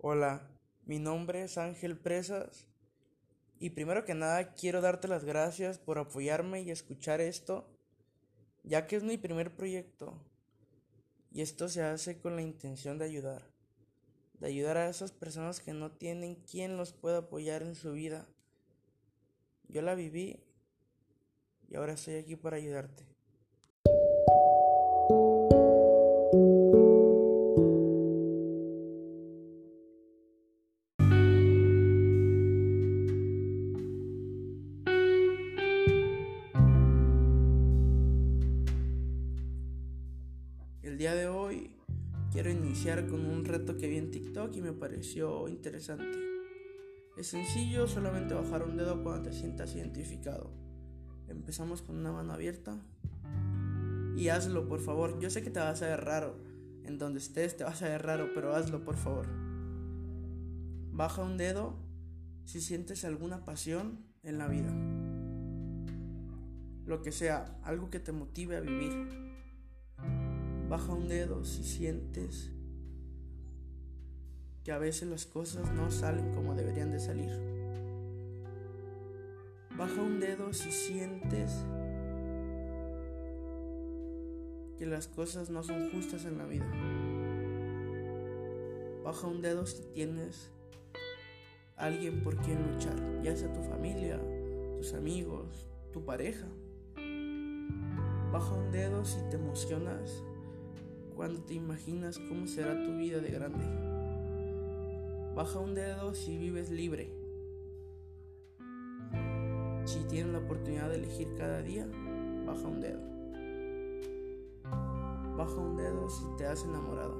Hola, mi nombre es Ángel Presas y primero que nada quiero darte las gracias por apoyarme y escuchar esto, ya que es mi primer proyecto y esto se hace con la intención de ayudar, de ayudar a esas personas que no tienen quien los pueda apoyar en su vida. Yo la viví y ahora estoy aquí para ayudarte. El día de hoy quiero iniciar con un reto que vi en TikTok y me pareció interesante. Es sencillo, solamente bajar un dedo cuando te sientas identificado. Empezamos con una mano abierta. Y hazlo, por favor. Yo sé que te vas a ver raro. En donde estés te vas a ver raro, pero hazlo, por favor. Baja un dedo si sientes alguna pasión en la vida. Lo que sea, algo que te motive a vivir. Baja un dedo si sientes que a veces las cosas no salen como deberían de salir. Baja un dedo si sientes que las cosas no son justas en la vida. Baja un dedo si tienes alguien por quien luchar, ya sea tu familia, tus amigos, tu pareja. Baja un dedo si te emocionas cuando te imaginas cómo será tu vida de grande. Baja un dedo si vives libre. Si tienes la oportunidad de elegir cada día, baja un dedo. Baja un dedo si te has enamorado.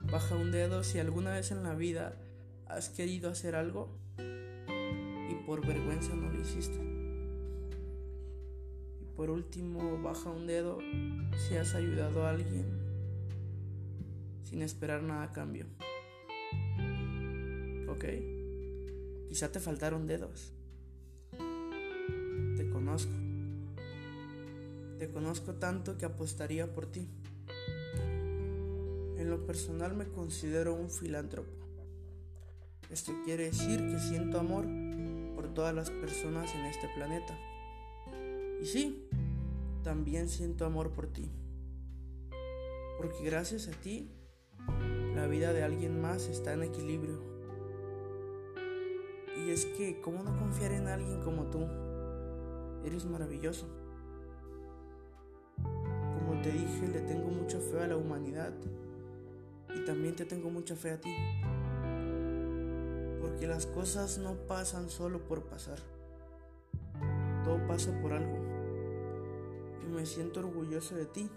Baja un dedo si alguna vez en la vida has querido hacer algo y por vergüenza no lo hiciste. Por último, baja un dedo si has ayudado a alguien sin esperar nada a cambio. ¿Ok? Quizá te faltaron dedos. Te conozco. Te conozco tanto que apostaría por ti. En lo personal me considero un filántropo. Esto quiere decir que siento amor por todas las personas en este planeta. Y sí, también siento amor por ti. Porque gracias a ti, la vida de alguien más está en equilibrio. Y es que, ¿cómo no confiar en alguien como tú? Eres maravilloso. Como te dije, le tengo mucha fe a la humanidad. Y también te tengo mucha fe a ti. Porque las cosas no pasan solo por pasar. Todo pasa por algo me siento orgulloso de ti,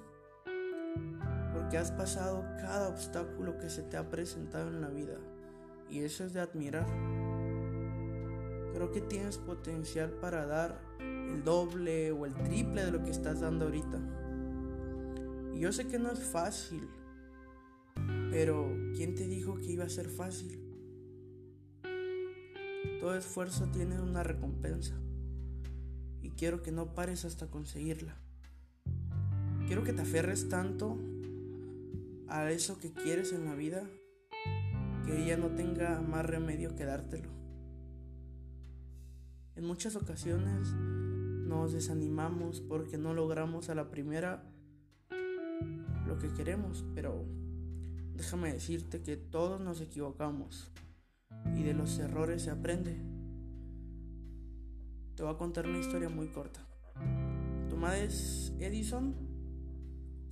porque has pasado cada obstáculo que se te ha presentado en la vida, y eso es de admirar. Creo que tienes potencial para dar el doble o el triple de lo que estás dando ahorita. Y yo sé que no es fácil, pero ¿quién te dijo que iba a ser fácil? Todo esfuerzo tiene una recompensa y quiero que no pares hasta conseguirla. Quiero que te aferres tanto a eso que quieres en la vida que ella no tenga más remedio que dártelo. En muchas ocasiones nos desanimamos porque no logramos a la primera lo que queremos, pero déjame decirte que todos nos equivocamos y de los errores se aprende. Te voy a contar una historia muy corta. Tomás Edison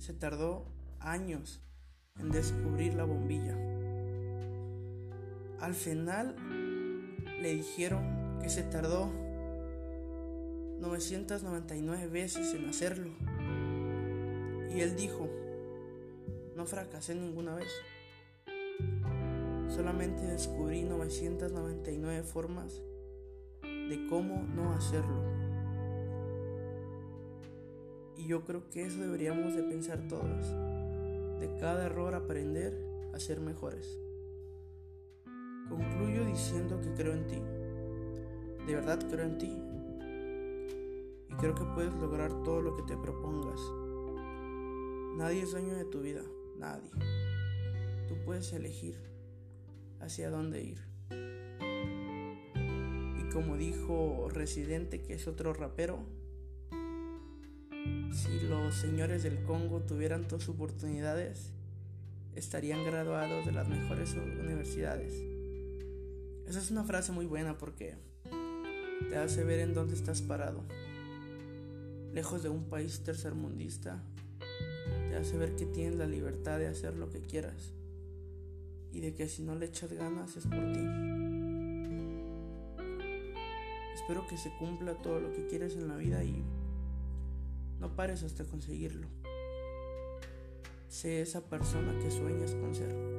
se tardó años en descubrir la bombilla. Al final le dijeron que se tardó 999 veces en hacerlo. Y él dijo, no fracasé ninguna vez. Solamente descubrí 999 formas de cómo no hacerlo. Y yo creo que eso deberíamos de pensar todos. De cada error aprender a ser mejores. Concluyo diciendo que creo en ti. De verdad creo en ti. Y creo que puedes lograr todo lo que te propongas. Nadie es dueño de tu vida. Nadie. tú puedes elegir hacia dónde ir. Y como dijo Residente, que es otro rapero, si los señores del Congo tuvieran todas oportunidades, estarían graduados de las mejores universidades. Esa es una frase muy buena porque te hace ver en dónde estás parado. Lejos de un país tercermundista, te hace ver que tienes la libertad de hacer lo que quieras y de que si no le echas ganas es por ti. Espero que se cumpla todo lo que quieres en la vida y no pares hasta conseguirlo. Sé esa persona que sueñas con ser.